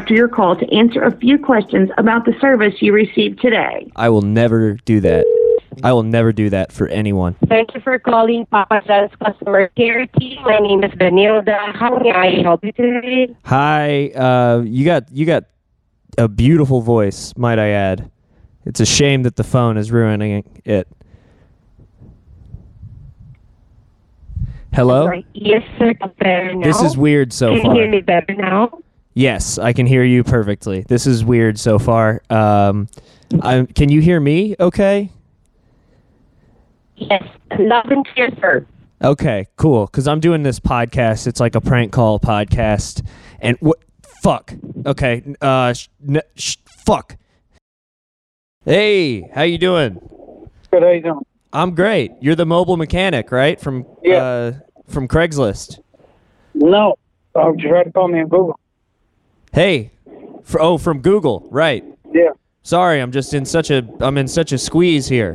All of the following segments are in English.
after your call to answer a few questions about the service you received today. I will never do that. I will never do that for anyone. Thank you for calling Papa John's customer care team. My name is Benilda. How may I help you today? Hi, uh, you got you got a beautiful voice, might I add. It's a shame that the phone is ruining it. Hello? Yes, sir. Better now. This is weird so Can you hear me better now? Yes, I can hear you perfectly. This is weird so far. Um, I, can you hear me? Okay. Yes. Loud and clear, sir. Okay, cool. Because I'm doing this podcast. It's like a prank call podcast. And what? Fuck. Okay. Uh, sh- n- sh- fuck. Hey, how you doing? Good, how you doing? I'm great. You're the mobile mechanic, right? From Yeah. uh, from Craigslist. No. Oh, you tried to call me on Google. Hey. For, oh, from Google, right? Yeah. Sorry, I'm just in such a I'm in such a squeeze here.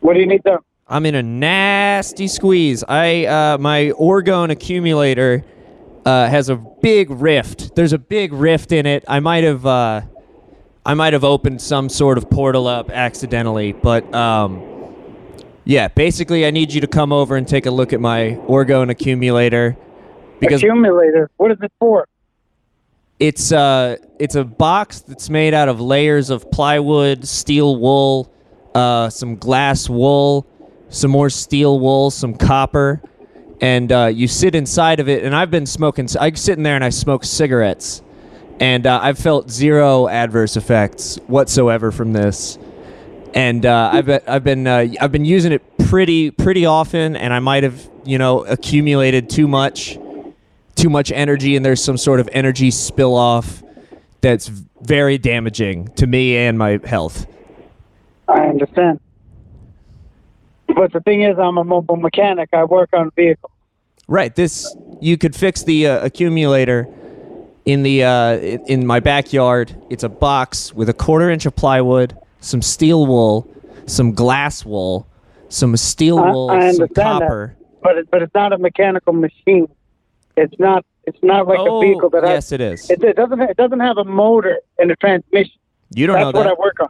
What do you need done? I'm in a nasty squeeze. I uh, my orgone accumulator uh, has a big rift. There's a big rift in it. I might have uh, I might have opened some sort of portal up accidentally, but um, yeah. Basically, I need you to come over and take a look at my orgone accumulator because Accumulator. What is it for? It's uh it's a box that's made out of layers of plywood, steel wool, uh, some glass wool, some more steel wool, some copper, and uh, you sit inside of it. And I've been smoking. I sit in there and I smoke cigarettes, and uh, I've felt zero adverse effects whatsoever from this. And uh, I've been, I've been uh, I've been using it pretty pretty often, and I might have you know accumulated too much too much energy and there's some sort of energy spill off that's very damaging to me and my health. I understand. But the thing is, I'm a mobile mechanic. I work on vehicles. Right. This you could fix the uh, accumulator in the uh, in my backyard. It's a box with a quarter inch of plywood, some steel wool, some glass wool, some steel wool, I some understand that. copper. But it, but it's not a mechanical machine. It's not. It's not like oh, a vehicle that yes, has. it is. It, it doesn't. It doesn't have a motor and a transmission. you don't That's know what I work on.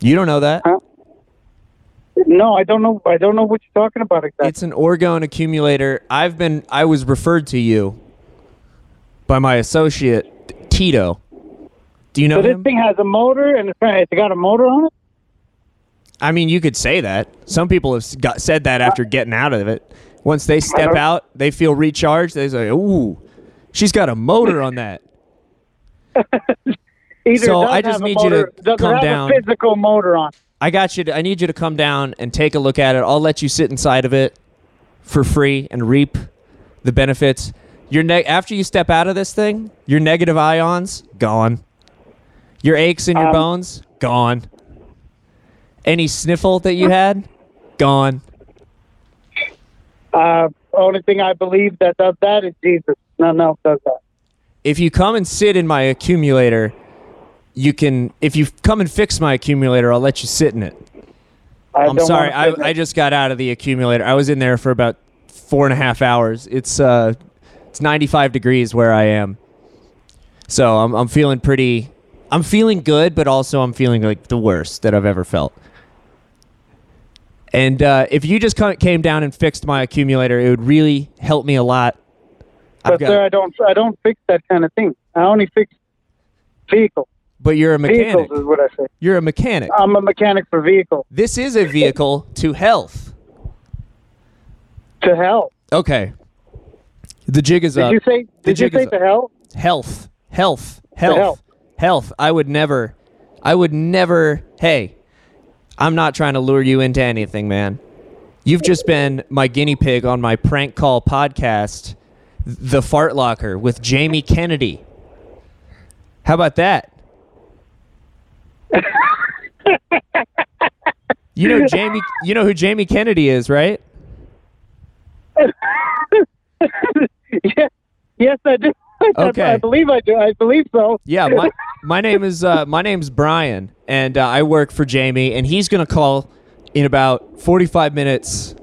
You don't know that. Huh? No, I don't know. I don't know what you're talking about exactly. It's an orgone accumulator. I've been I was referred to you by my associate Tito. Do you know so this him? thing has a motor and it's got a motor on it. I mean, you could say that. Some people have got said that after uh, getting out of it. Once they step out, they feel recharged. They say, "Ooh, she's got a motor on that." Either So I just need you to motor, does it come down. Physical motor on. I got you. To, I need you to come down and take a look at it. I'll let you sit inside of it for free and reap the benefits. Your ne- after you step out of this thing, your negative ions gone. Your aches in your Um, bones gone. Any sniffle that you had gone. Uh, only thing I believe that does that is Jesus. No, no, does that. If you come and sit in my accumulator, you can. If you come and fix my accumulator, I'll let you sit in it. I I'm sorry. I, I just got out of the accumulator. I was in there for about four and a half hours. It's uh, it's 95 degrees where I am, so I'm I'm feeling pretty. I'm feeling good, but also I'm feeling like the worst that I've ever felt. And uh, if you just came down and fixed my accumulator, it would really help me a lot. But got- sir, I don't. I don't fix that kind of thing. I only fix vehicles. but you're a mechanic. Vehicles is what I say. You're a mechanic. I'm a mechanic for vehicles. This is a vehicle to health. To hell. Okay. The jig is Did up. you say? Did you say to health, health, health, health. health. I would never, I would never. Hey, I'm not trying to lure you into anything, man. You've just been my guinea pig on my prank call podcast, The Fart Locker with Jamie Kennedy. How about that? you know Jamie. You know who Jamie Kennedy is, right? yes, yes, I do. Okay. I believe I do. I believe so. Yeah, my my name is uh, my name's Brian, and uh, I work for Jamie, and he's gonna call in about 45 minutes,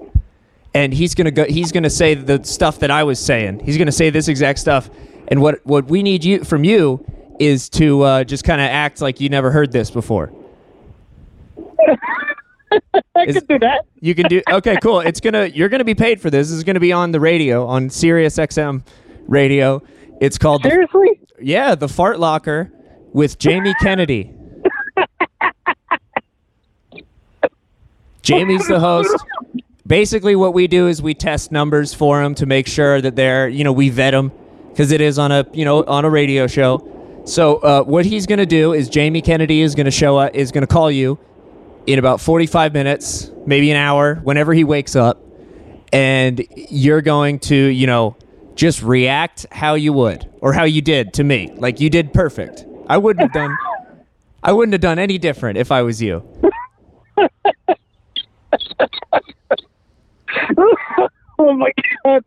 and he's gonna go. He's gonna say the stuff that I was saying. He's gonna say this exact stuff, and what what we need you from you is to uh, just kind of act like you never heard this before. I Is- could do that. You can do okay, cool. It's gonna you're gonna be paid for this. This is gonna be on the radio on Sirius XM radio. It's called the, Seriously? yeah the Fart Locker with Jamie Kennedy. Jamie's the host. Basically, what we do is we test numbers for him to make sure that they're you know we vet them because it is on a you know on a radio show. So uh, what he's gonna do is Jamie Kennedy is gonna show up is gonna call you in about 45 minutes, maybe an hour, whenever he wakes up, and you're going to, you know, just react how you would or how you did to me. Like you did perfect. I wouldn't have done I wouldn't have done any different if I was you. oh my god.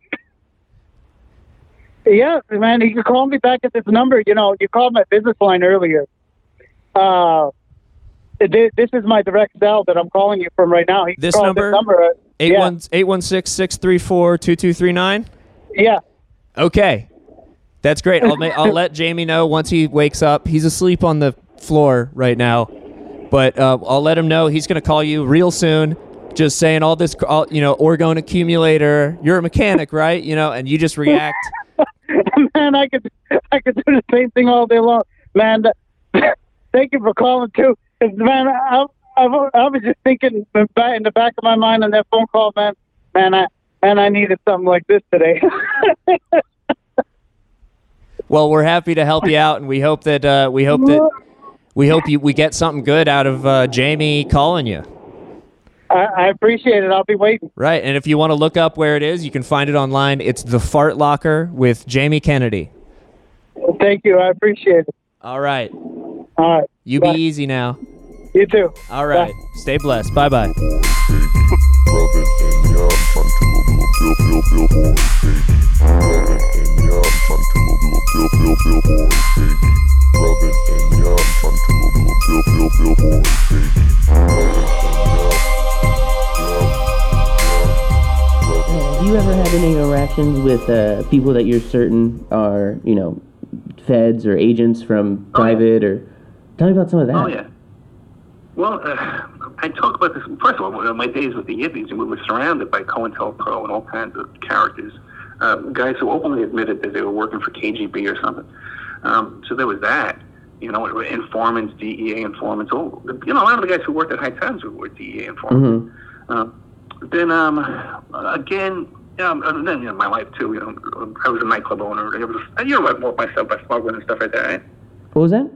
Yeah, man, you can call me back at this number. You know, you called my business line earlier. Uh, thi- this is my direct cell that I'm calling you from right now. You This number? This number. uh, Eight yeah, one eight one six six three four two two three nine. yeah. Okay. That's great. I'll I'll let Jamie know once he wakes up. He's asleep on the floor right now, but uh, I'll let him know he's going to call you real soon. Just saying all this, all, you know, orgone accumulator. You're a mechanic, right? You know, and you just react. man, I could I could do the same thing all day long. Man, th- thank you for calling too. man, I, I, I was just thinking in the back of my mind on that phone call, man. Man, I man, I needed something like this today. Well, we're happy to help you out, and we hope that uh, we hope that we hope you we get something good out of uh, Jamie calling you. I, I appreciate it. I'll be waiting. Right, and if you want to look up where it is, you can find it online. It's the Fart Locker with Jamie Kennedy. Thank you. I appreciate it. All right, All right. you Bye. be easy now. You too. All right, stay blessed. Bye bye. Rubbing and yum until a little bill, bill, bill, boy, baby. Rubbing and yum until a little bill, bill, bill, boy, baby. Rubbing and yum until a little bill, bill, bill, boy, baby. Rubbing and yum, yum, yum. Rubbing Have you ever had any interactions with uh, people that you're certain are, you know, feds or agents from private or? Tell me about some of that. Oh yeah. Well, uh, I talk about this. First of all, my days with the Yippies, and we were surrounded by COINTELPRO and all kinds of characters, uh, guys who openly admitted that they were working for KGB or something. Um, so there was that. You know, informants, DEA informants. Oh, you know, a lot of the guys who worked at High Times were DEA informants. hmm Um, then um, again, um, and then you know, my life too. You know, I was a nightclub owner. I was, you know, I bought myself by smuggling and stuff like that. Right? What was that?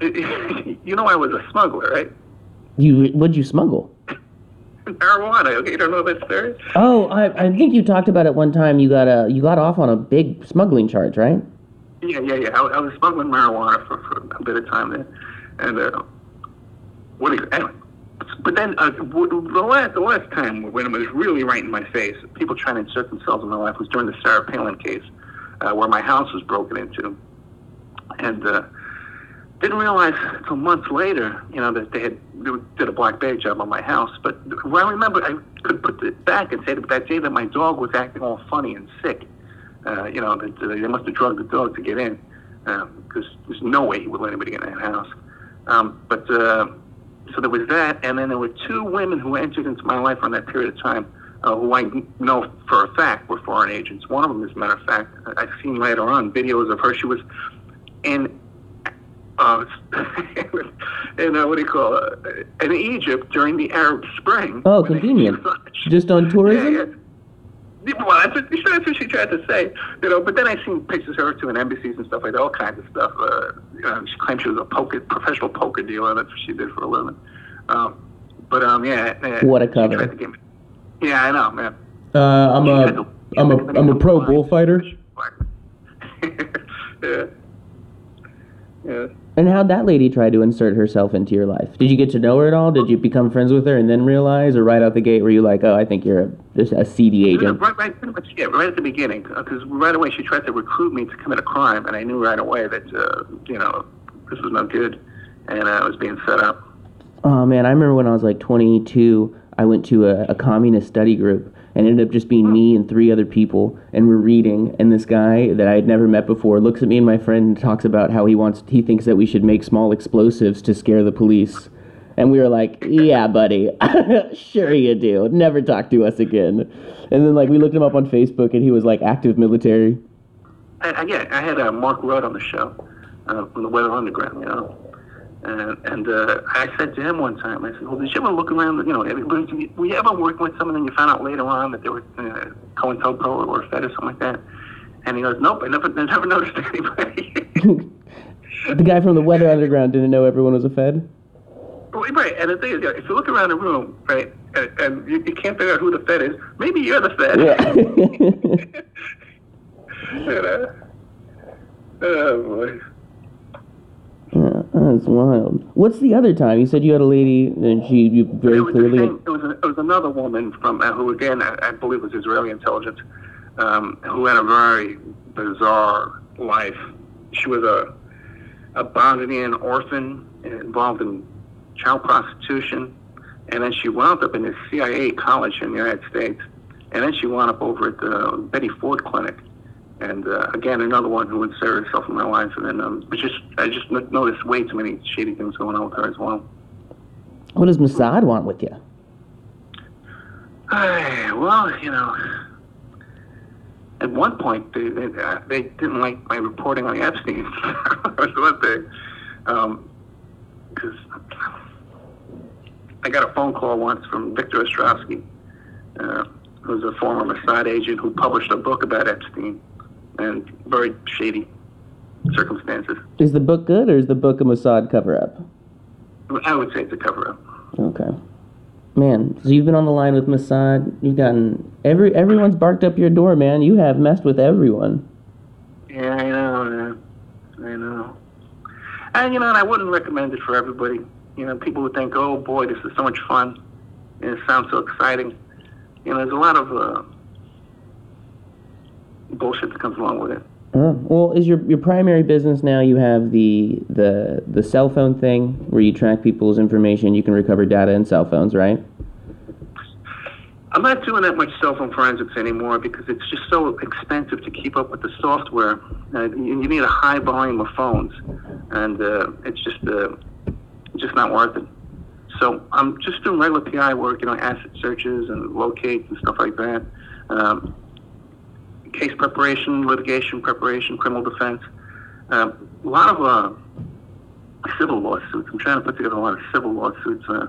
You know, I was a smuggler, right? You what'd you smuggle? Marijuana. Okay, you don't know that story? Oh, I, I think you talked about it one time. You got a you got off on a big smuggling charge, right? Yeah, yeah, yeah. I, I was smuggling marijuana for, for a bit of time there, and uh, what anyway. But then uh, w- the last the last time when it was really right in my face, people trying to insert themselves in my life was during the Sarah Palin case, uh, where my house was broken into, and uh, didn't realize until months later, you know, that they had they did a black bag job on my house. But I remember I could put it back and say that that day that my dog was acting all funny and sick. Uh, you know, that they must have drugged the dog to get in, because there's no way he would let anybody get in that house. Um, but uh, so there was that, and then there were two women who entered into my life on that period of time, uh, who I know for a fact were foreign agents. One of them, as a matter of fact, I've seen later on videos of her. She was in uh, in uh, what do you call it? In Egypt during the Arab Spring. Oh, convenient. Just on tourism. Yeah, yeah. Well, that's what, that's what she tried to say, you know. But then I seen pictures of her too in embassies and stuff like that, all kinds of stuff. Uh, you know, she claimed she was a poker, professional poker dealer. That's what she did for a living. Um, but um, yeah. What a cover. tried to get me- Yeah, I know, man. Uh, I'm a I'm a I'm a pro bullfighter. yeah. Yeah. And how'd that lady try to insert herself into your life? Did you get to know her at all? Did you become friends with her and then realize, or right out the gate, were you like, oh, I think you're a, just a seedy agent? Right, right, pretty much, yeah, right at the beginning, because right away she tried to recruit me to commit a crime, and I knew right away that, uh, you know, this was no good, and uh, I was being set up. Oh man, I remember when I was like 22, I went to a, a communist study group and ended up just being me and three other people and we're reading and this guy that I had never met before looks at me and my friend and talks about how he wants he thinks that we should make small explosives to scare the police. And we were like, "Yeah, buddy. sure you do. Never talk to us again." And then like we looked him up on Facebook and he was like active military. I, I, yeah, I had uh, Mark Rudd on the show uh, from the Weather Underground, you know. And, and uh, I said to him one time, I said, well, did you ever look around, you know, everybody, were you ever working with someone and you found out later on that they were uh, COINTELPRO or Fed or something like that? And he goes, nope, I never, I never noticed anybody. the guy from the Weather Underground didn't know everyone was a Fed? Right, and the thing is, if you look around the room, right, and, and you, you can't figure out who the Fed is, maybe you're the Fed. Yeah. you know? Oh, boy. Yeah, that's wild. What's the other time? You said you had a lady, and she you very it clearly. same- it was a, it was another woman from uh, who again I, I believe was Israeli intelligence, um, who had a very bizarre life. She was a a Bosnian orphan involved in child prostitution, and then she wound up in a CIA college in the United States, and then she wound up over at the Betty Ford Clinic. And uh, again, another one who inserted herself in my life, and then um, just I just noticed way too many shady things going on with her as well. What does Mossad want with you? Ay, well, you know, at one point they they, uh, they didn't like my reporting on the Epstein. One thing, because I got a phone call once from Victor Ostrovsky, uh, who's a former Mossad agent who published a book about Epstein, and very shady circumstances. Is the book good, or is the book a Mossad cover up? I would say it's a cover-up. Okay. Man, so you've been on the line with Mossad. You've gotten every everyone's barked up your door, man. You have messed with everyone. Yeah, I know, man. I know. And you know, and I wouldn't recommend it for everybody. You know, people would think, "Oh boy, this is so much fun. And it sounds so exciting." You know, there's a lot of uh, bullshit that comes along with it. Uh, well, is your your primary business now? You have the the the cell phone thing where you track people's information. You can recover data in cell phones, right? I'm not doing that much cell phone forensics anymore because it's just so expensive to keep up with the software. Uh, you, you need a high volume of phones, and uh, it's just uh, just not worth it. So I'm just doing regular PI work, you know, asset searches and locates and stuff like that. Um, case preparation, litigation preparation, criminal defense. Um, a lot of uh, civil lawsuits. I'm trying to put together a lot of civil lawsuits. Uh,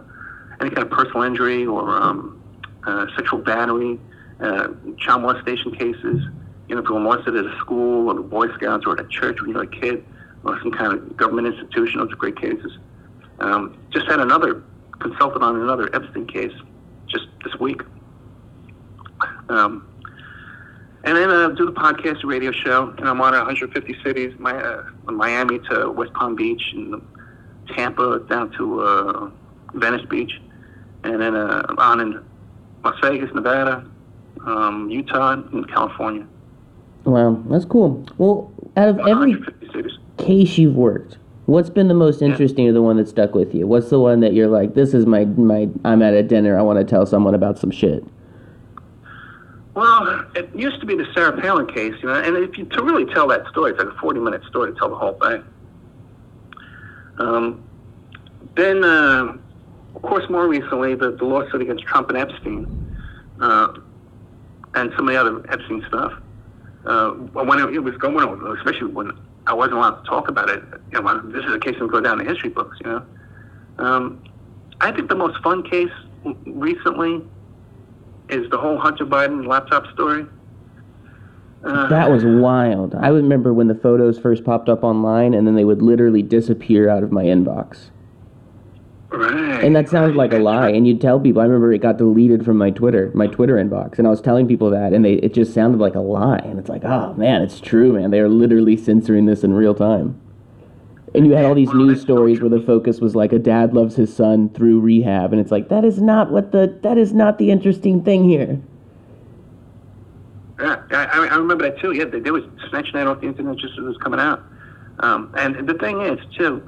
any kind of personal injury or um, uh, sexual battery, uh, child molestation cases. You know, if you're molested at a school or the Boy Scouts or at a church when you're a kid or some kind of government institution, those are great cases. Um, just had another consultant on another Epstein case just this week. Um, and then uh, do the podcast radio show. And I'm on 150 cities, my, uh, from Miami to West Palm Beach, and Tampa down to uh, Venice Beach, and then uh, on in Las Vegas, Nevada, um, Utah, and California. Wow, that's cool. Well, out of every cities. case you've worked, what's been the most interesting or the one that stuck with you? What's the one that you're like, this is my my I'm at a dinner, I want to tell someone about some shit. Well, it used to be the Sarah Palin case, you know, and if you to really tell that story, it's like a 40 minute story to tell the whole thing. Um, then, uh, of course, more recently, the, the lawsuit against Trump and Epstein, uh, and some of the other Epstein stuff. Uh, when it, it was going on, especially when I wasn't allowed to talk about it, you know, this is a case that would go down in history books, you know. Um, I think the most fun case recently is the whole Hunter Biden laptop story. Uh, That was wild. I remember when the photos first popped up online and then they would literally disappear out of my inbox. right. And that sounded like a lie. And you'd tell people. I remember it got deleted from my Twitter, my Twitter inbox, and I was telling people that, and they it just sounded like a lie. And it's like, oh man, it's true, man. They are literally censoring this in real time. And you had all these news stories where the focus was like a dad loves his son through rehab, and it's like that is not what the that is not the interesting thing here. Yeah, I, I I remember that too. Yeah, they, they was snatching that off the internet just as it was coming out. Um, and the thing is, too,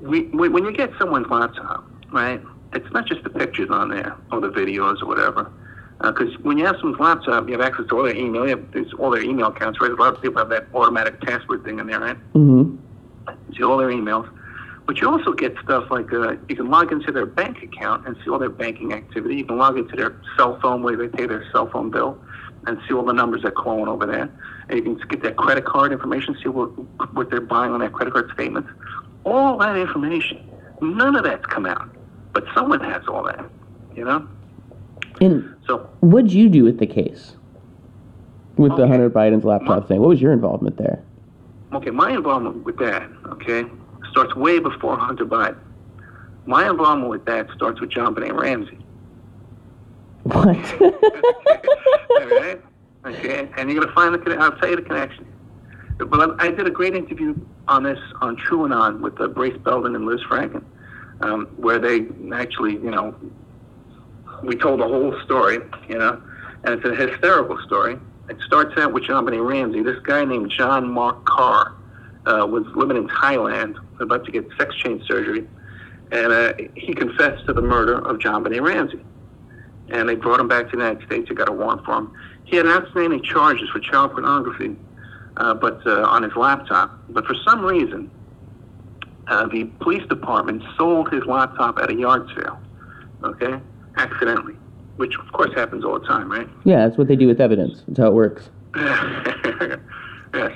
we, we, when you get someone's laptop, right, it's not just the pictures on there or the videos or whatever. Because when you have someone's laptop, you have access to all their email, you have there's all their email accounts, right? A lot of people have that automatic password thing in there, right? Mm-hmm. See all their emails. But you also get stuff like uh, you can log into their bank account and see all their banking activity. You can log into their cell phone where they pay their cell phone bill and see all the numbers they're calling over there. And you can get their credit card information, see what, what they're buying on their credit card statements. All that information. None of that's come out. But someone has all that, you know? And So what'd you do with the case? With the Hunter Biden's laptop My- thing? What was your involvement there? Okay, my involvement with that, okay, starts way before Hunter Biden. My involvement with that starts with JonBenét Ramsey. What? All right? Okay, and you're gonna find the. I'll tell you the connection. But I I did a great interview on this on TrueAnon with uh, Brace Belden and Liz Franczak, um, where they actually, you know, we told the whole story, you know, and it's a hysterical story. It starts out with JonBenét Ramsey. This guy named John Mark Karr uh, was living in Thailand, about to get sex change surgery, and uh, he confessed to the murder of JonBenét Ramsey and they brought him back to the United States. They got a warrant for him. He had outstanding charges for child pornography, uh, but uh, on his laptop. But for some reason, uh, the police department sold his laptop at a yard sale. Okay, accidentally, which of course happens all the time, right? yeah, that's what they do with evidence. That's how it works. yeah.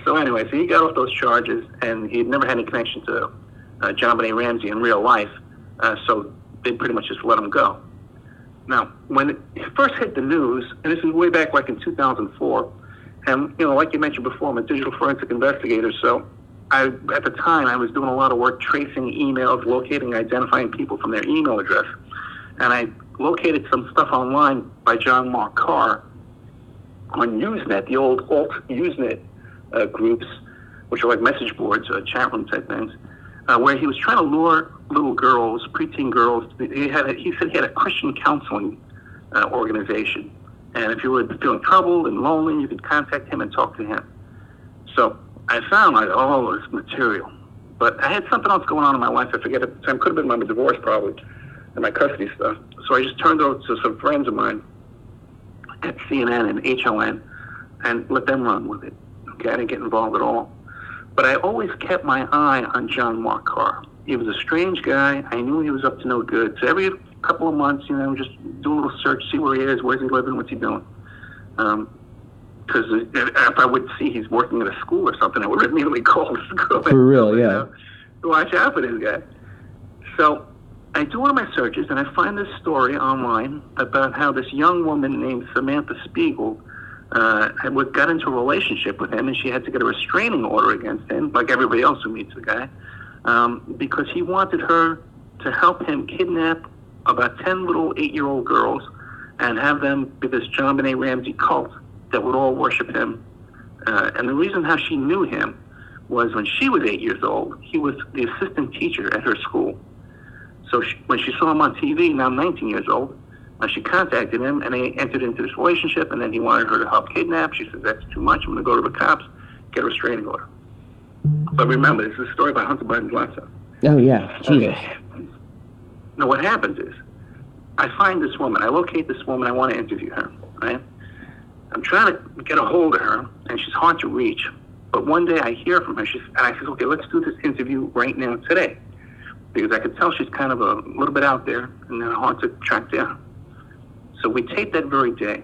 So anyway, so he got off those charges, and he had never had any connection to uh, JonBenét Ramsey in real life. Uh, so they pretty much just let him go. Now, when it first hit the news, and this is way back like in 2004, and you know, like you mentioned before, I'm a digital forensic investigator, so I at the time I was doing a lot of work tracing emails, locating, identifying people from their email address, and I located some stuff online by John Mark Karr on Usenet, the old alt Usenet uh, groups, which are like message boards, uh, chat room type things, uh, where he was trying to lure little girls, preteen girls. He had, a, he said he had a Christian counseling uh, organization, and if you were feeling troubled and lonely, you could contact him and talk to him. So I found like all this material, but I had something else going on in my life. I forget at the time. Could have been my divorce probably, and my custody stuff. So I just turned over to some friends of mine at CNN and HLN and let them run with it. Okay, I didn't get involved at all. But I always kept my eye on John Mark Karr. He was a strange guy. I knew he was up to no good. So every couple of months, you know, just do a little search, see where he is, where's he living, what's he doing. Um, because if I would see he's working at a school or something, I would immediately call the school. For real, yeah. watch out for this guy. So I do one of my searches and I find this story online about how this young woman named Samantha Spiegel uh, had got into a relationship with him and she had to get a restraining order against him, like everybody else who meets the guy, um, because he wanted her to help him kidnap about 10 little eight year old girls and have them be this JonBenét Ramsey cult that would all worship him. Uh, and the reason how she knew him was when she was eight years old, he was the assistant teacher at her school. So she, when she saw him on TV, now 19 years old, uh, she contacted him and they entered into this relationship. And then he wanted her to help kidnap. She said, "That's too much. I'm going to go to the cops, get a restraining order." But remember, this is a story about Hunter Biden's laptop. Oh yeah, Jesus. Okay. Now, what happens is, I find this woman. I locate this woman. I want to interview her. Right? I'm trying to get a hold of her, and she's hard to reach. But one day I hear from her. She's, and I says, "Okay, let's do this interview right now today," because I could tell she's kind of a little bit out there and uh, hard to track down. So we taped that very day.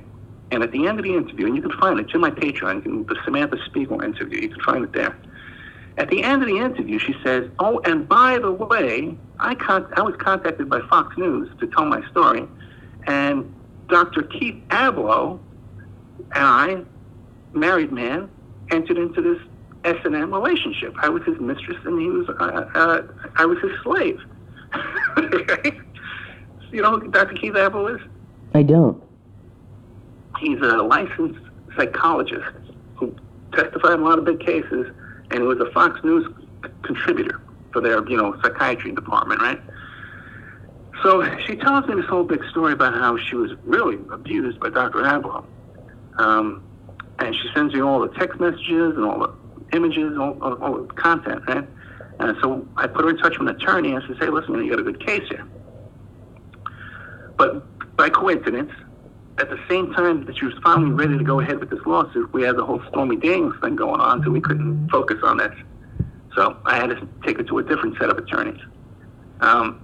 And at the end of the interview, and you can find it, it's in my Patreon, can, the Samantha Spiegel interview, you can find it there. At the end of the interview, she says, "Oh, and by the way, I con- I was contacted by Fox News to tell my story, and Dr. Keith Ablow and I, married man, entered into this S and M relationship. I was his mistress, and he was uh, uh, I was his slave. You know who Dr. Keith Ablow is? I don't. He's a licensed psychologist who testified in a lot of big cases, and he was a Fox News contributor for their, you know, psychiatry department, right? So she tells me this whole big story about how she was really abused by Dr. Ablow. Um, and she sends me all the text messages and all the images, all, all, all content, right? And so I put her in touch with an attorney and I said, hey, listen, you got a good case here. But by coincidence, at the same time that she was finally ready to go ahead with this lawsuit, we had the whole Stormy Daniels thing going on, so we couldn't focus on this. So I had to take her to a different set of attorneys. Um,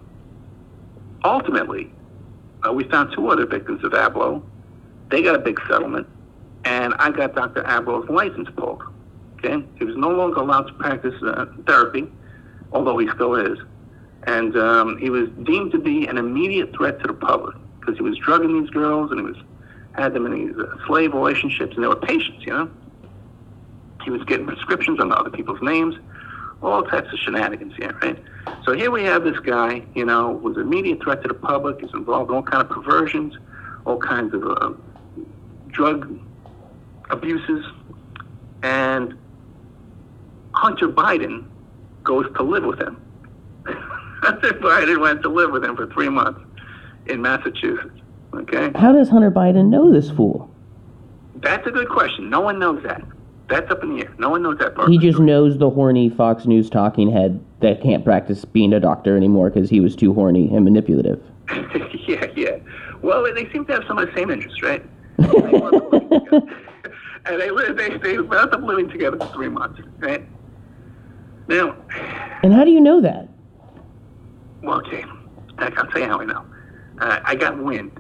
ultimately, uh, we found two other victims of Ablow. They got a big settlement, and I got Dr. Ablow's license pulled. Okay, he was no longer allowed to practice uh, therapy, although he still is, and um, he was deemed to be an immediate threat to the public because he was drugging these girls and he was had them in these uh, slave relationships, and they were patients, you know. He was getting prescriptions under other people's names, all types of shenanigans here, right? So here we have this guy, you know, was an immediate threat to the public. He's involved in all kind of perversions, all kinds of uh, drug abuses, and Hunter Biden goes to live with him. Hunter Biden went to live with him for three months in Massachusetts. Okay, How does Hunter Biden know this fool? that's a good question. No one knows that. That's up in the air. No one knows that part. He just knows the horny Fox News talking head that can't practice being a doctor anymore because he was too horny and manipulative. yeah, yeah. Well, they seem to have some of the same interests, right? They wound up living together. and they li- they they wound up living together for three months, right? Now, And how do you know that? well, okay, I can tell you how I know. Uh, I got wind,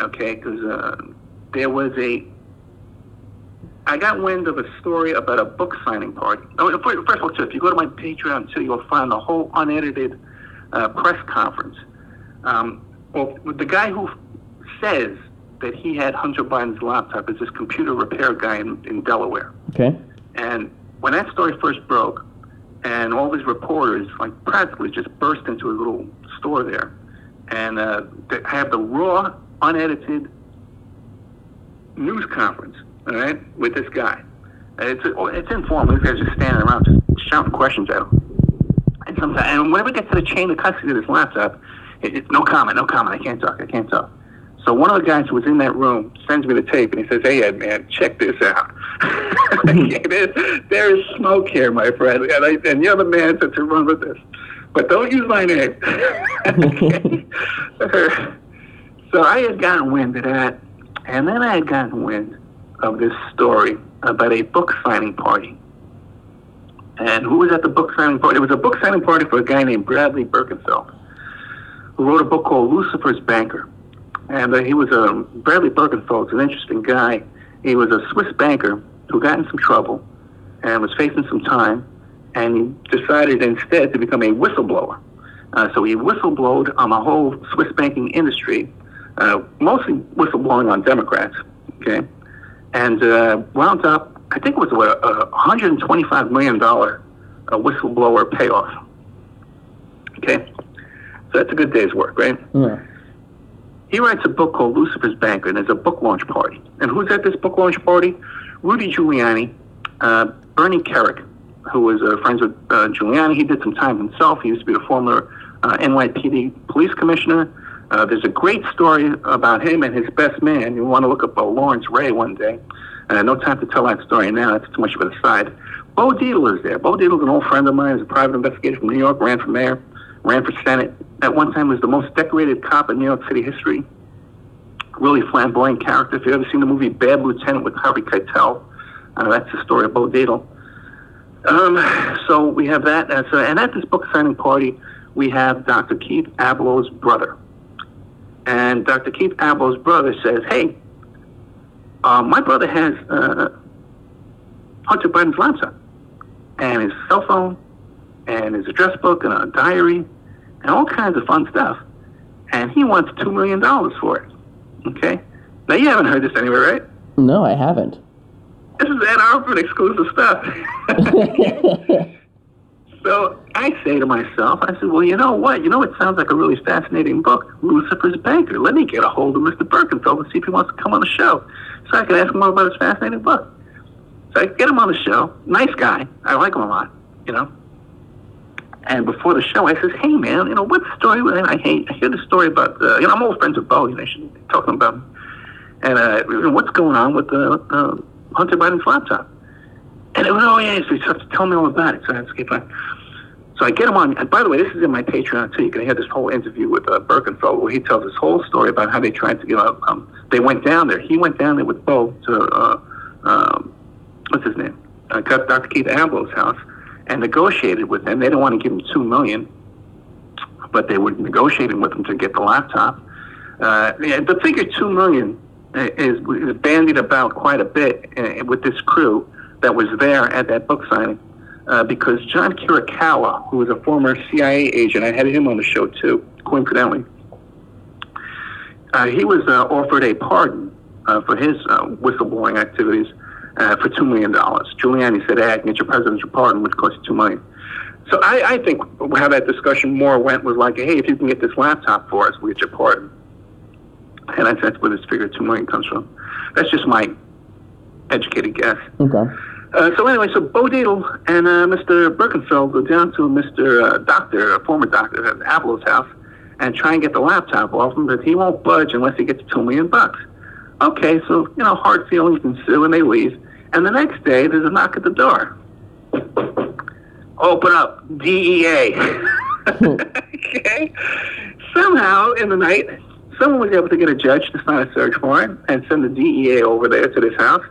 okay, because uh, there was a. I got wind of a story about a book signing party. Oh, first first of all, too, if you go to my Patreon too, you'll find the whole unedited uh, press conference. Um, well, the guy who says that he had Hunter Biden's laptop is this computer repair guy in, in Delaware. Okay. And when that story first broke, and all these reporters like practically just burst into a little store there, and uh, have the raw, unedited news conference, all right, with this guy. And it's it's informal. These guys just standing around, just shouting questions him. And sometimes, and whenever it gets to the chain of custody of this laptop, it, it's no comment, no comment. I can't talk. I can't talk. So one of the guys who was in that room sends me the tape, and he says, "Hey, Ed, man, check this out. there's, there is smoke here, my friend, and, I, and you're the man to, to run with this. But don't use my name." So I had gotten wind of that, and then I had gotten wind of this story about a book signing party. And who was at the book signing party? It was a book signing party for a guy named Bradley Birkenfeld, who wrote a book called Lucifer's Banker. And uh, he was a Bradley Birkenfeld's an interesting guy. He was a Swiss banker who got in some trouble and was facing some time, and decided instead to become a whistleblower. Uh, so he whistleblowed on the whole Swiss banking industry, uh, mostly whistleblowing on Democrats. Okay, and uh, wound up, I think it was what, a 125 million dollar uh, whistleblower payoff. Okay, so that's a good day's work, right? Yeah. He writes a book called Lucifer's Banker, and there's a book launch party. And who's at this book launch party? Rudy Giuliani, uh, Bernie Kerik, who was uh, friends with uh, Giuliani. He did some time himself. He used to be a former uh, NYPD police commissioner. Uh, there's a great story about him and his best man. You want to look up uh, Lawrence Ray one day. No time to tell that story now. That's too much of an aside. Bo Dietl is there. Bo Dietl's an old friend of mine. He's a private investigator from New York. Ran for mayor. Ran for senate. At one time was the most decorated cop in New York City history. Really flamboyant character. If you've ever seen the movie Bad Lieutenant with Harvey Keitel, uh, that's the story of Bo Dietl. Um, so we have that. Uh, so, and at this book signing party, we have Dr. Keith Ablow's brother. And Dr. Keith Ablow's brother says, hey, uh, my brother has uh, Hunter Biden's laptop and his cell phone and his address book and a diary and all kinds of fun stuff. And he wants $2 million for it. Okay? Now, you haven't heard this anywhere, right? No, I haven't. This is Ann Arbor exclusive stuff. so I say to myself, I said, well, you know what? You know, it sounds like a really fascinating book, Lucifer's Banker. Let me get a hold of Mr. Birkenfeld and see if he wants to come on the show so I can ask him more about his fascinating book. So I get him on the show. Nice guy. I like him a lot, you know. And before the show, I says, "Hey, man, you know what story?" And I hate, I hear the story about, uh, you know, I'm old friends with Bo. You know, be talking about him. And uh, what's going on with the uh, Hunter Biden's laptop? And it was, oh yeah, so he starts to tell me all about it. So I okay, fine. So I get him on. And by the way, this is in my Patreon too. You can hear this whole interview with uh, Birkenfeld, where he tells this whole story about how they tried to get out. Um, they went down there. He went down there with Bo to uh, um, what's his name, uh, Dr. Keith Ablow's house, and negotiated with him. They didn't want to give him two million, but they were negotiating with him to get the laptop. Uh, the figure two million is, is bandied about quite a bit uh, with this crew that was there at that book signing. Uh, because John Kiriakou, who was a former CIA agent, I had him on the show too, coincidentally. Uh, he was uh, offered a pardon uh, for his uh, whistleblowing activities uh, for two million dollars. Giuliani said, "Hey, I can get your presidential pardon, which costs you two million. So I, I think how that discussion more went was like, "Hey, if you can get this laptop for us, we'll get your pardon." And I think that's where this figure two million comes from. That's just my educated guess. Okay. Uh, so anyway, so Bo Dietl and uh, Mr. Birkenfeld go down to Mr. Uh, doctor, a former doctor at Ablow's house, and try and get the laptop off him, but he won't budge unless he gets two million bucks. Okay, so you know, hard feelings ensue, and they leave. And the next day, there's a knock at the door. Open up, DEA. okay. Somehow in the night, someone was able to get a judge to sign a search warrant and send the DEA over there to this house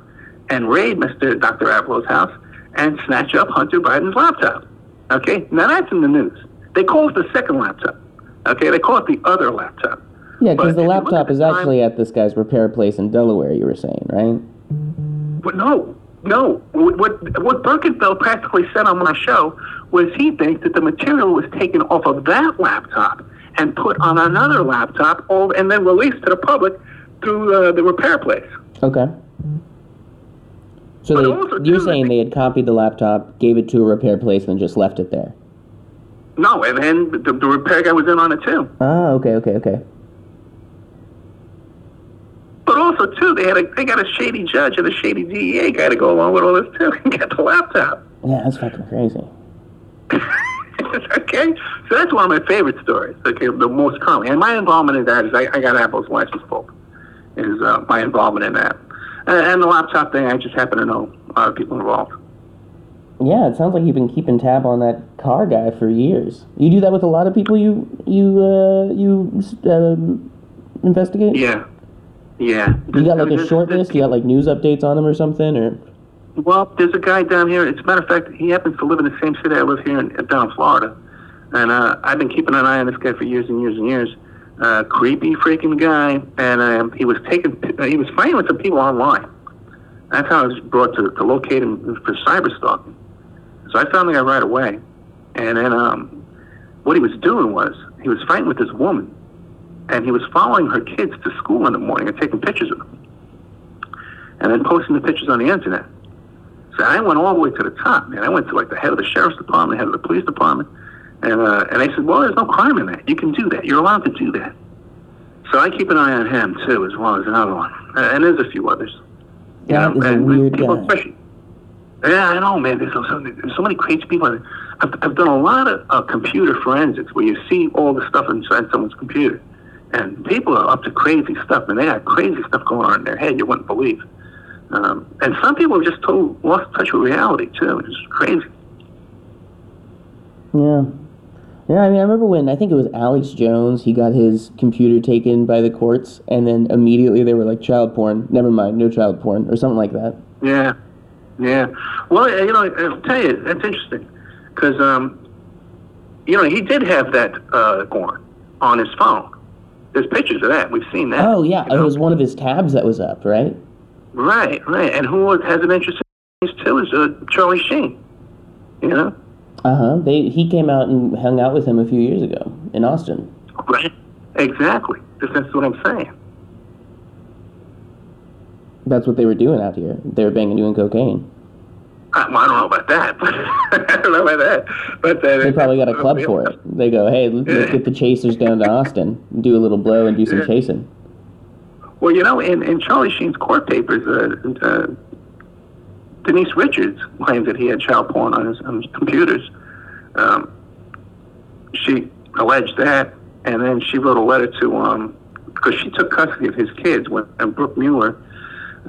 and raid Mr. Dr. Ablow's house and snatch up Hunter Biden's laptop. Okay, now that's in the news. They call it the second laptop. Okay, they call it the other laptop. Yeah, because the if you look laptop is the time- actually at this guy's repair place in Delaware. You were saying, right? But no, no. What what Birkenfeld practically said on my show was he thinks that the material was taken off of that laptop and put on another laptop, all, and then released to the public through uh, the repair place. Okay. So they, you're saying they had copied the laptop, gave it to a repair place, and just left it there. No, and then the, the repair guy was in on it too. Ah, okay, okay, okay. But also too, they had a they got a shady judge and a shady DEA guy to go along with all this too and get the laptop. Yeah, that's fucking crazy. okay, so that's one of my favorite stories. Okay, the most currently, and my involvement in that is I, I got Ablow's license book. Is uh, my involvement in that, and, and the laptop thing? I just happen to know a lot of people involved. Yeah, it sounds like you've been keeping tab on that car guy for years. You do that with a lot of people you you uh, you um, investigate. Yeah, yeah. You got like a short list. You got like news updates on them or something, or Well, there's a guy down here. As a matter of fact, he happens to live in the same city I live here in, down in Florida, and uh, I've been keeping an eye on this guy for years and years and years. Uh, creepy freaking guy, and um, he was taking, he was fighting with some people online. That's how I was brought to, to locate him for cyber stalking. So I found the guy right away, and then um, what he was doing was he was fighting with this woman, and he was following her kids to school in the morning and taking pictures of them, and then posting the pictures on the internet. So I went all the way to the top, man. I went to like the head of the sheriff's department, head of the police department, and uh, and they said, well, there's no crime in that. You can do that. You're allowed to do that. So I keep an eye on him too, as well as another one, uh, and there's a few others. You That know, and weird people especially- Yeah, I know, man. There's so, so, there's so many crazy people. I've, I've done a lot of uh, computer forensics where you see all the stuff inside someone's computer, and people are up to crazy stuff, and they got crazy stuff going on in their head you wouldn't believe. Um, and some people have just told, lost touch with reality too. It's crazy. yeah, yeah. I mean, I remember when I think it was Alex Jones. He got his computer taken by the courts, and then immediately they were like, "Child porn. Never mind, no child porn," or something like that. Yeah, yeah. Well, you know, I'll tell you, that's interesting because, um, you know, he did have that uh, porn on his phone. There's pictures of that. We've seen that. Oh yeah, you know? it was one of his tabs that was up, right? Right, right. And who has an interest in these too is uh, Charlie Sheen. You know? Uh huh. They he came out and hung out with him a few years ago in Austin. Right. Exactly. That's, that's what I'm saying. That's what they were doing out here. They were banging doing cocaine. I, well, I don't know about that. But I don't know about that. But uh, They probably got a club for it. They go, hey, let's get the chasers down to Austin, do a little blow, and do some chasing. Well, you know, in, in Charlie Sheen's court papers, uh, uh, Denise Richards claims that he had child porn on his, on his computers. Um, she alleged that, and then she wrote a letter to, um, because she took custody of his kids when and Brooke Mueller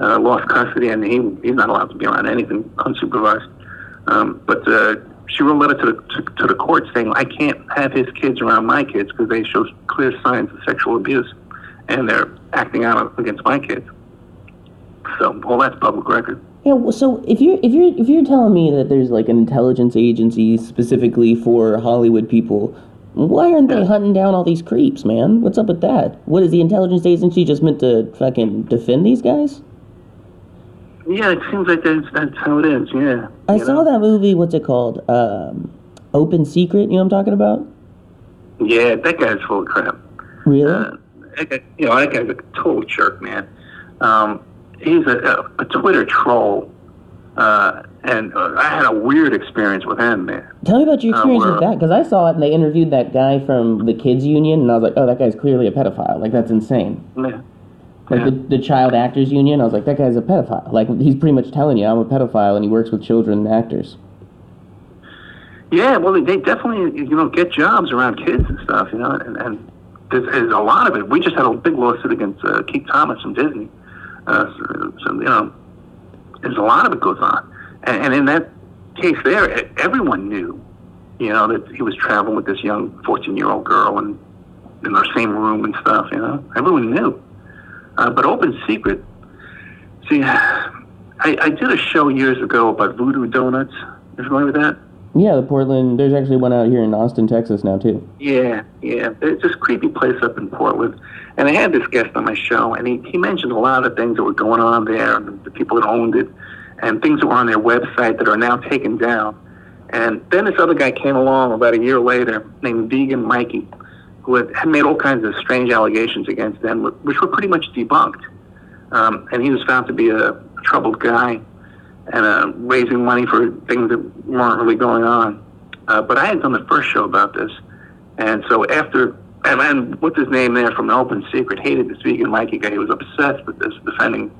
uh, lost custody, and he he's not allowed to be around anything unsupervised. Um, but uh, she wrote a letter to the to, to the court saying I can't have his kids around my kids because they show clear signs of sexual abuse, and they're acting out against my kids. So all that's public record. Yeah. well, So if you're if you're if you're telling me that there's like an intelligence agency specifically for Hollywood people, why aren't they hunting down all these creeps, man? What's up with that? What is the intelligence agency just meant to fucking defend these guys? Yeah, it seems like that's that's how it is. Yeah. I saw know? that movie. What's it called? Um, Open Secret. You know what I'm talking about? Yeah, that guy's full of crap. Really? Uh, guy, you know, that guy's a total jerk, man. Um, he's a, a, a Twitter troll, uh, and uh, I had a weird experience with him, man. Tell me about your uh, experience where- with that, because I saw it and they interviewed that guy from the kids union, and I was like, oh, that guy's clearly a pedophile. Like that's insane. Yeah. Like Yeah. the, the child actors union, I was like, that guy's a pedophile. Like he's pretty much telling you, I'm a pedophile, and he works with children and actors. Yeah, well, they definitely, you know, get jobs around kids and stuff, you know, and, and there's, there's a lot of it. We just had a big lawsuit against uh, Keith Thomas from Disney. Uh, so, so, you know, there's a lot of it goes on. And, and in that case there, everyone knew, you know, that he was traveling with this young 14 year old girl and in their same room and stuff, you know. Everyone knew. Uh, but Open Secret, see, I, I did a show years ago about Voodoo Donuts. You familiar with that? Yeah, the Portland. There's actually one out here in Austin, Texas now too. Yeah, yeah. It's this creepy place up in Portland. And I had this guest on my show, and he, he mentioned a lot of things that were going on there, and the, the people that owned it, and things that were on their website that are now taken down. And then this other guy came along about a year later named Vegan Mikey, had, had made all kinds of strange allegations against them, which were pretty much debunked. Um, and he was found to be a troubled guy and uh, raising money for things that weren't really going on. Uh, but I had done the first show about this, and so after, and, and what's his name there from the Open Secret hated this vegan Mikey guy. He was obsessed with this, defending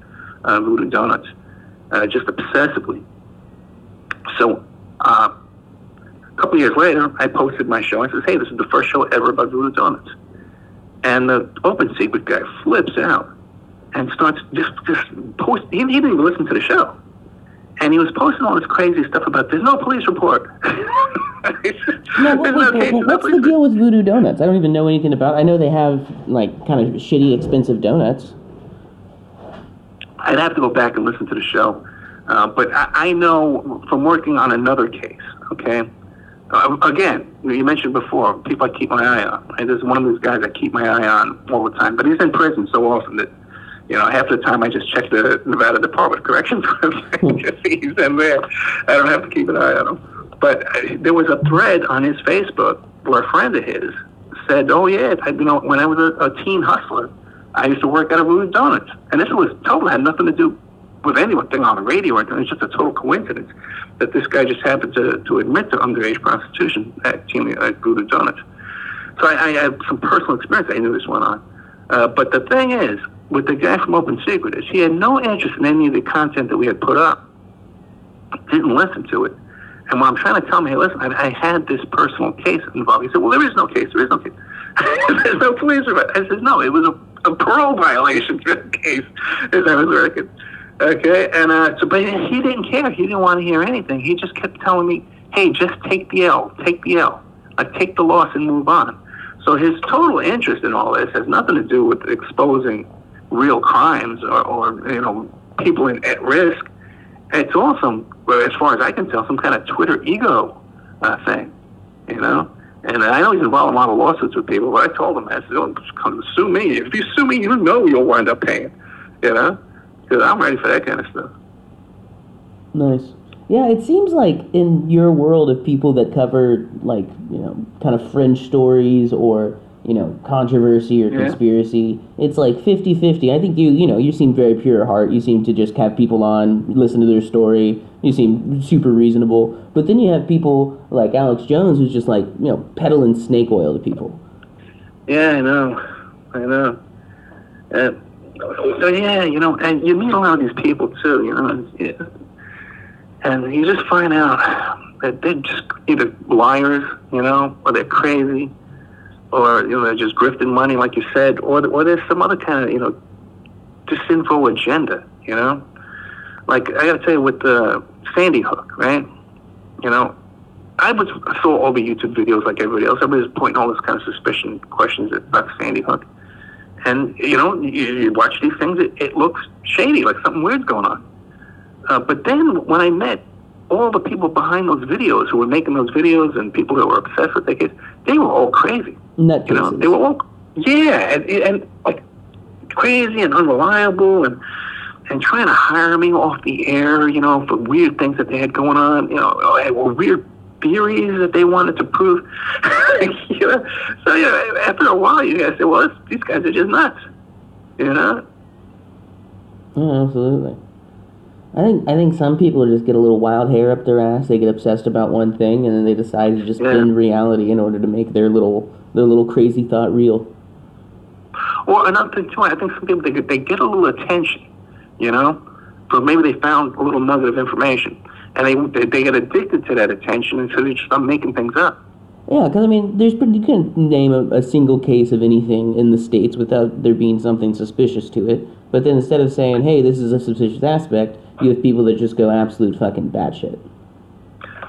uh, Voodoo Donuts, uh, just obsessively. So uh, a couple years later, I posted my show and says, "Hey, this is the first show ever about Voodoo Donuts," and the Open Secret guy flips out and starts just just post. He, he didn't even listen to the show and he was posting all this crazy stuff about there's no police report. It's just- No, what, wait, wait, wait, what's the deal with Voodoo Donuts? I don't even know anything about. It. I know they have like kind of shitty, expensive donuts. I'd have to go back and listen to the show, uh, but I, I know from working on another case. Okay, uh, again, you mentioned before people I keep my eye on. Right? There's one of those guys I keep my eye on all the time, but he's in prison so often that you know half the time I just check the Nevada Department of Corrections website just see he's in there. I don't have to keep an eye on him. But uh, there was a thread on his Facebook where a friend of his said, "Oh yeah, I, you know, when I was a, a teen hustler." I used to work at a Voodoo Donuts, and this was totally had nothing to do with anything on the radio. It's just a total coincidence that this guy just happened to, to admit to underage prostitution at Team at Voodoo Donuts. So I, I had some personal experience. I knew this went on, uh, but the thing is, with the guy from Open Secret, is he had no interest in any of the content that we had put up. Didn't listen to it. And when I'm trying to tell him, hey, listen, I, I had this personal case involved. He said, well, there is no case. There is no case. There's no police report. I said, no, it was a, a parole violation case as I was working. Okay, and uh, so, but he didn't care. He didn't want to hear anything. He just kept telling me, hey, just take the L, take the L, like take the loss and move on. So his total interest in all this has nothing to do with exposing real crimes or, or you know people in, at risk. It's also, well, as far as I can tell, some kind of Twitter ego uh, thing, you know. And I know he's involved in a lot of lawsuits with people, but I told him, I said, "Don't come sue me. If you sue me, you know you'll wind up paying, you know, because I'm ready for that kind of stuff." Nice. Yeah, it seems like in your world of people that cover like you know kind of fringe stories or you know controversy or Yeah. conspiracy, it's like 50-50. I think you you know you seem very pure at heart. You seem to just have people on, listen to their story. You seem super reasonable. But then you have people like Alex Jones who's just like you know peddling snake oil to people. Yeah, I know, I know. Uh, so yeah, you know, and you meet a lot of these people too, you know, and, you just find out that they're just either liars, you know, or they're crazy, or you know they're just grifting money, like you said, or or there's some other kind of you know, just sinful agenda, You know, like I got to tell you with uh, Sandy Hook, right? You know, I was saw all the YouTube videos like everybody else. Everybody was pointing all this kind of suspicion questions at about Sandy Hook, and you know, you, you watch these things, it, it looks shady, like something weird's going on. Uh, but then when I met all the people behind those videos who were making those videos and people that were obsessed with the case, they were all crazy. Nutcases. You know, they were all yeah, and, and like crazy and unreliable and and trying to hire me off the air, you know, for weird things that they had going on, you know, or weird theories that they wanted to prove. you know? So yeah, after a while, you guys say, well, these guys are just nuts, you know. Oh, absolutely. I think I think some people just get a little wild hair up their ass. They get obsessed about one thing, and then they decide to just Yeah. bend reality in order to make their little their little crazy thought real. Well, another thing too, I think some people they get, they get a little attention, you know, so maybe they found a little nugget of information, and they they, they get addicted to that attention, and so they just start making things up. Yeah, because I mean, there's pretty, you can name a, a single case of anything in the states without there being something suspicious to it. But then instead of saying, "Hey, this is a suspicious aspect," you have people that just go absolute fucking batshit.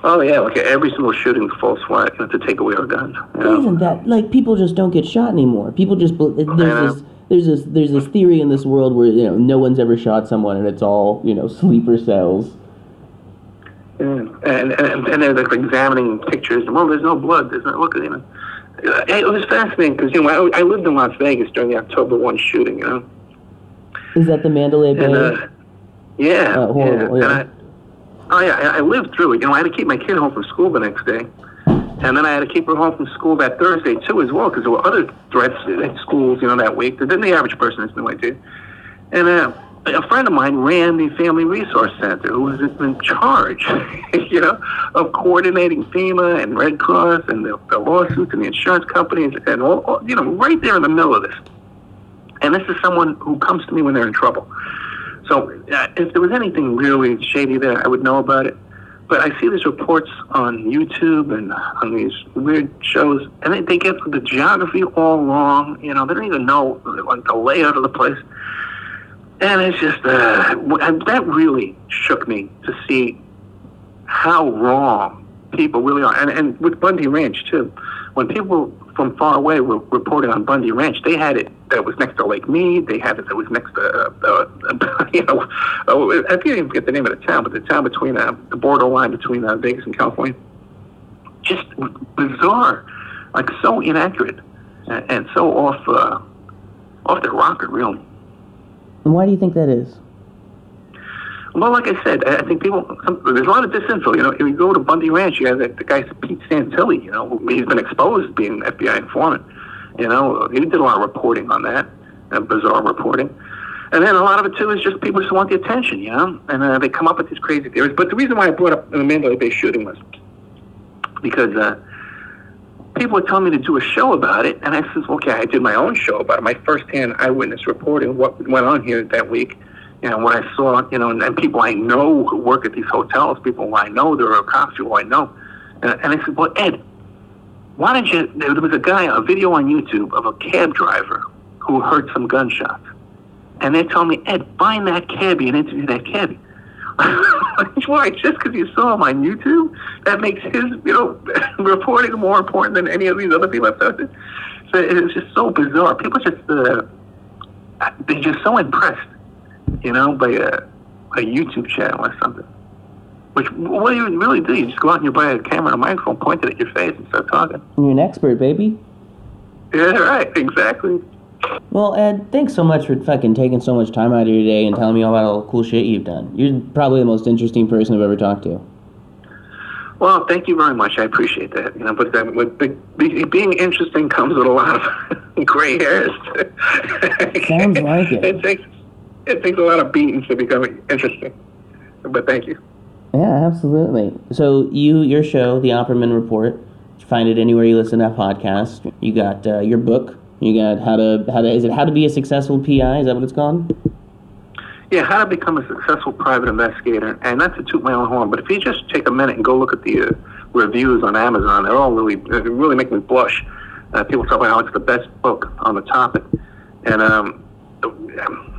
Oh yeah, like every single shooting is a false flag you know, to take away our guns. You know? Isn't that like people just don't get shot anymore? People just there's this there's this there's this theory in this world where you know no one's ever shot someone and it's all you know sleeper cells. Yeah. And, and and they're like examining pictures. Well, there's no blood. There's no look. You know, Uh, it was fascinating because you know I, I lived in Las Vegas during the October one shooting. You know, Is that the Mandalay Bay? and uh, yeah, Oh, horrible, yeah. yeah. And I, oh yeah, I, I lived through it. You know, I had to keep my kid home from school the next day, and then I had to keep her home from school that Thursday too as well because there were other threats at schools. You know, that week. Then the average person has no idea. And uh, a friend of mine ran the Family Resource Center, who was in charge, you know, of coordinating FEMA and Red Cross and the, the lawsuits and the insurance companies and all, all, you know, right there in the middle of this. And this is someone who comes to me when they're in trouble. So uh, if there was anything really shady there, I would know about it. But I see these reports on YouTube and on these weird shows, and they, they get the geography all wrong. You know, they don't even know like the layout of the place. And it's just uh, that really shook me to see how wrong people really are. And and with Bundy Ranch too, when people from far away were reporting on Bundy Ranch, they had it that was next to Lake Mead. They had it that was next to uh, uh, you know uh, I can't even get the name of the town, but the town between uh, the borderline between uh, Vegas and California. Just bizarre, like so inaccurate and, and so off uh, off the rocker, really. And why do you think that is? Well, like I said, I think people, some, there's a lot of disinfo. You know, if you go to Bundy Ranch, you have the, the guy Pete Santilli. You know, he's been exposed being an FBI informant. You know, he did a lot of reporting on that, uh, bizarre reporting. And then a lot of it too is just people just want the attention, you know, and uh, they come up with these crazy theories. But the reason why I brought up the Mandalay Bay shooting was because uh, people were telling me to do a show about it, and I said, okay, I did my own show about it, my firsthand eyewitness reporting what went on here that week, know, what I saw, you know, and, and people I know who work at these hotels, people who I know, there are cops who I know, and, and I said, well, Ed, why don't you? There was a guy, a video on YouTube of a cab driver who heard some gunshots, and they told me, Ed, find that cabbie and interview that cabbie. Why? Just because you saw him on YouTube, that makes his, you know, reporting more important than any of these other people I've talked to. So it's just so bizarre. People just, uh, they're just so impressed, you know, by a, a YouTube channel or something. Which, what do you really do? You just go out and you buy a camera and a microphone, point it at your face, and start talking. You're an expert, baby. Yeah, right, exactly. Well, Ed, thanks so much for fucking taking so much time out of your day and telling me all about all the cool shit you've done. You're probably the most interesting person I've ever talked to. Well, thank you very much. I appreciate that. You know, but that, be, being interesting comes with a lot of gray hairs. Sounds like it. It takes it takes a lot of beatings to become interesting. But thank you. Yeah, absolutely. So you, your show, The Opperman Report, you find it anywhere you listen to that podcast. You got uh, your book. You got how to how to is it how to be a successful PI? Is that what it's called? Yeah, how to become a successful private investigator, and not to toot my own horn, but if you just take a minute and go look at the uh, reviews on Amazon, they're all really, they really make me blush. Uh, people talk about how it's the best book on the topic, and um,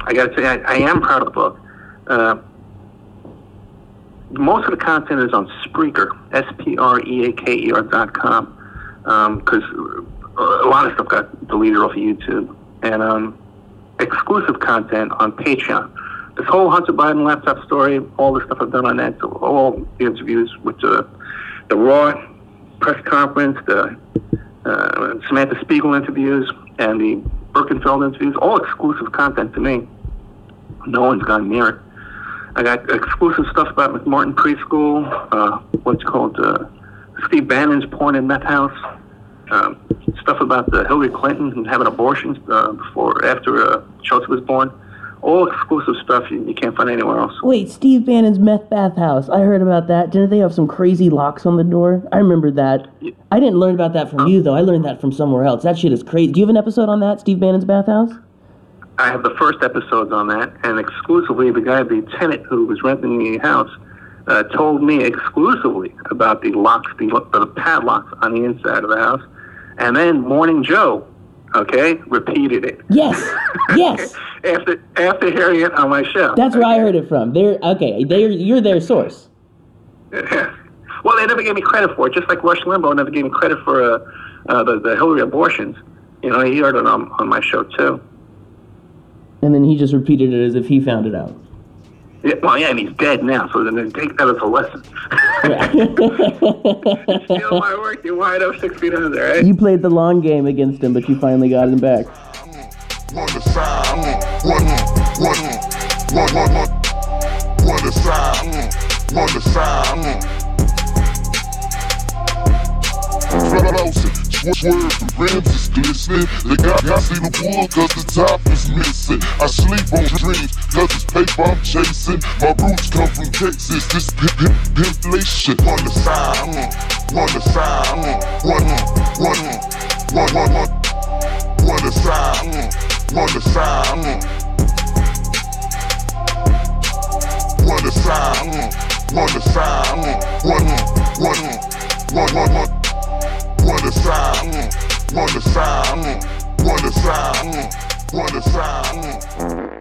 I got to say, I, I am proud of the book. Uh, most of the content is on Spreaker, S P R E A K E R dot com, because a lot of stuff got deleted off of YouTube, and um, exclusive content on Patreon. This whole Hunter Biden laptop story, all the stuff I've done on that, all the interviews with the the Raw press conference, the uh, Samantha Spiegel interviews, and the Birkenfeld interviews, all exclusive content to me. No one's gone near it. I got exclusive stuff about McMartin Preschool, uh, what's called uh, Steve Bannon's porn in meth house, um, stuff about the Hillary Clinton and having abortions uh, before, after uh, Chelsea was born. All exclusive stuff you, you can't find anywhere else. Wait, Steve Bannon's meth bathhouse. I heard about that. Didn't they have some crazy locks on the door? I remember that. I didn't learn about that from you though. I learned that from somewhere else. That shit is crazy. Do you have an episode on that, Steve Bannon's bathhouse? I have the first episodes on that, and exclusively the guy, the tenant who was renting the house, uh, told me exclusively about the locks, the, the padlocks on the inside of the house, and then Morning Joe, okay, repeated it. Yes. Yes. after after hearing it on my show. That's where I heard it from. They're okay. They're you're their source. well, they never gave me credit for it. Just like Rush Limbaugh never gave me credit for uh, uh, the the Hillary abortions. You know, he heard it on on my show too. And then he just repeated it as if he found it out. Yeah, well, yeah, and he's dead now, so then take that as a lesson. Steal my work, you wind up six feet under, right? You played the long game against him, but you finally got him back. One aside, one, one, one, one, one, one aside, one aside. Frozen, swerve, the rims is glistening. The guy, I see the wood cause the top is missing. I sleep on dreams cause it's paper I'm chasing. My roots come from Texas, this pimp, pimp, pimpflation. One aside, one aside, one, one, one, one, one, one aside one aside, one aside, one aside, one, one, one, one, one, one aside, one aside, one aside, one aside.